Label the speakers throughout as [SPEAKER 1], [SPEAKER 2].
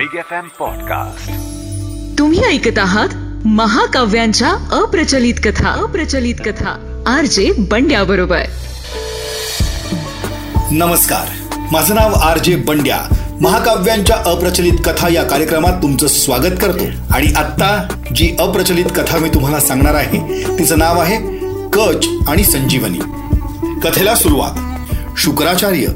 [SPEAKER 1] Big F M podcast
[SPEAKER 2] तुम्ही ऐकत आहात महाकाव्यांच्या अप्रचलित कथा. अप्रचलित कथा. आर जे बंड्या बरोबर
[SPEAKER 3] नमस्कार. माझं नाव आर जे बंड्या. महाकाव्यांच्या अप्रचलित कथा या कार्यक्रमात तुमचं स्वागत करतो. आणि आत्ता जी अप्रचलित कथा मी तुम्हाला सांगणार आहे तिचं नाव आहे कच आणि संजीवनी. कथेला सुरुवात. शुक्राचार्य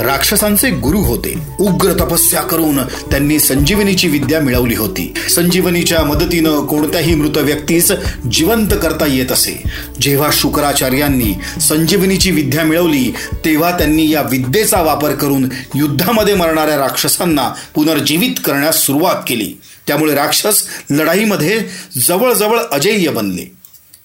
[SPEAKER 3] राक्षसांचे गुरु होते. उग्र तपस्या करून त्यांनी संजीवनीची विद्या मिळवली होती. संजीवनीच्या मदतीनं कोणत्याही मृत व्यक्तीस जिवंत करता येत असे. जेव्हा शुक्राचार्यांनी संजीवनीची विद्या मिळवली तेव्हा त्यांनी या विद्येचा वापर करून युद्धामध्ये मरणाऱ्या राक्षसांना पुनर्जीवित करण्यास सुरुवात केली. त्यामुळे राक्षस लढाईमध्ये जवळजवळ अजेय बनले.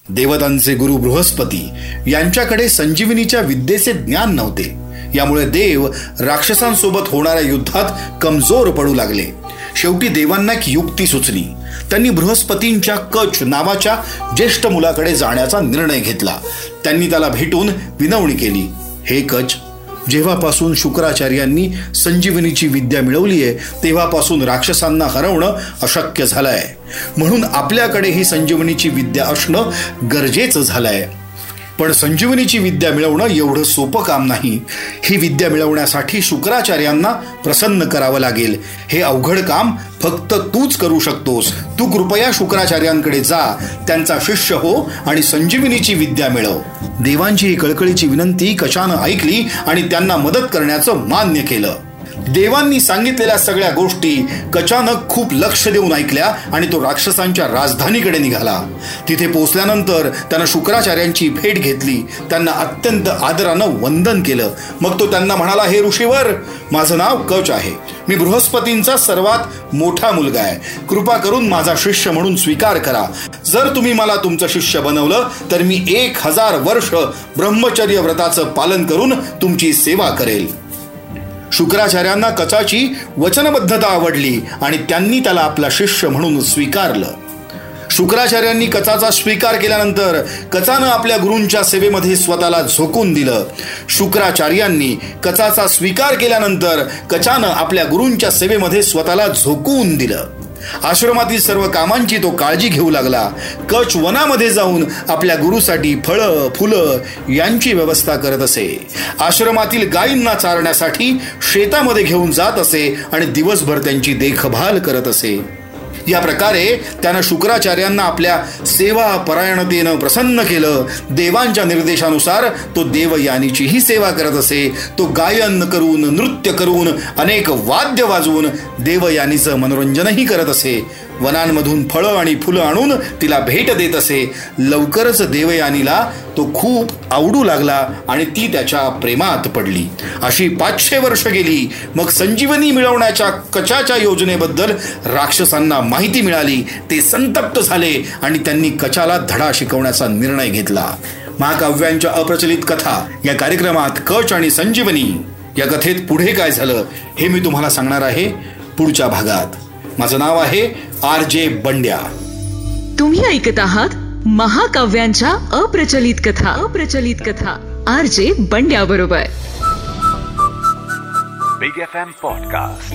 [SPEAKER 3] देवतांचे गुरु बृहस्पती यांच्याकडे संजीवनीच्या विद्येचे ज्ञान नव्हते. यामुळे देव राक्षसांसोबत होणाऱ्या युद्धात कमजोर पडू लागले. शेवटी देवांना एक युक्ती सुचली. त्यांनी बृहस्पतींच्या कच नावाच्या ज्येष्ठ मुलाकडे जाण्याचा निर्णय घेतला. त्यांनी त्याला भेटून विनवणी केली. हे कच जेव्हापासून शुक्राचार्यांनी संजीवनीची विद्या मिळवली आहे तेव्हापासून राक्षसांना हरवणं अशक्य झालं आहे म्हणून आपल्याकडे ही संजीवनीची विद्या असणं गरजेचं झालं आहे पण संजीवनीची विद्या मिळवणं एवढं सोपं काम नाही. ही विद्या मिळवण्यासाठी शुक्राचार्यांना प्रसन्न करावं लागेल. हे अवघड काम फक्त तूच करू शकतोस. तू कृपया शुक्राचार्यांकडे जा. त्यांचा शिष्य हो आणि संजीवनीची विद्या मिळव. देवांची ही कळकळीची विनंती कशानं ऐकली आणि त्यांना मदत करण्याचं मान्य केलं. देवांनी सांगितलेल्या सगळ्या गोष्टी कचानक खूप लक्ष देऊन ऐकल्या आणि तो राक्षसांच्या राजधानीकडे निघाला. तिथे पोचल्यानंतर त्यानं शुक्राचार्यांची भेट घेतली. त्यांना अत्यंत आदरानं वंदन केलं. मग तो त्यांना म्हणाला हे ऋषीवर माझं नाव कच आहे. मी बृहस्पतींचा सर्वात मोठा मुलगा आहे. कृपा करून माझा शिष्य म्हणून स्वीकार करा. जर तुम्ही मला तुमचं शिष्य बनवलं तर मी एक हजार वर्ष ब्रह्मचर्य व्रताचं पालन करून तुमची सेवा करेल. शुक्राचार्यांना कचाची वचनबद्धता आवडली आणि त्यांनी त्याला आपला शिष्य म्हणून स्वीकारलं. शुक्राचार्यांनी कचाचा स्वीकार केल्यानंतर कचानं आपल्या गुरूंच्या सेवेमध्ये स्वतःला झोकून दिलं. शुक्राचार्यांनी कचाचा स्वीकार केल्यानंतर कचानं आपल्या गुरूंच्या सेवेमध्ये स्वतःला झोकून दिलं. आश्रमातील सर्व कामांची तो काळजी घेऊ लागला. कच वनामध्ये जाऊन आपल्या गुरुसाठी फळं फुलं यांची व्यवस्था करत असे. आश्रमातील गायींना चारण्यासाठी शेतामध्ये घेऊन जात असे आणि दिवसभर त्यांची देखभाल करत असे. या प्रकारे त्यानं शुक्राचार्यांना आपल्या सेवा परायणतेनं प्रसन्न केलं. देवांच्या निर्देशानुसार तो देवयानीचीही सेवा करत असे. तो गायन करून नृत्य करून अनेक वाद्य वाजवून देवयानीचं मनोरंजनही करत असे. वनांमधून फळं आणि फुलं आणून तिला भेट देत असे. लवकरच देवयानीला तो खूप आवडू लागला आणि ती त्याच्या प्रेमात पडली. अशी पाचशे वर्ष गेली. मग संजीवनी मिळवण्याच्या कचाच्या योजनेबद्दल राक्षसांना माहिती मिळाली. ते संतप्त झाले आणि त्यांनी कचाला धडा शिकवण्याचा निर्णय घेतला. महाकाव्यांच्या अप्रचलित कथा या कार्यक्रमात कच आणि संजीवनी या कथेत पुढे काय झालं हे मी तुम्हाला सांगणार आहे पुढच्या भागात. माझं नाव आहे आर जे बंड्या.
[SPEAKER 2] तुम्ही ऐकत आहात महाकाव्यांच्या अप्रचलित कथा. अप्रचलित कथा. आर जे बंड्या बरोबर.
[SPEAKER 1] Big F M podcast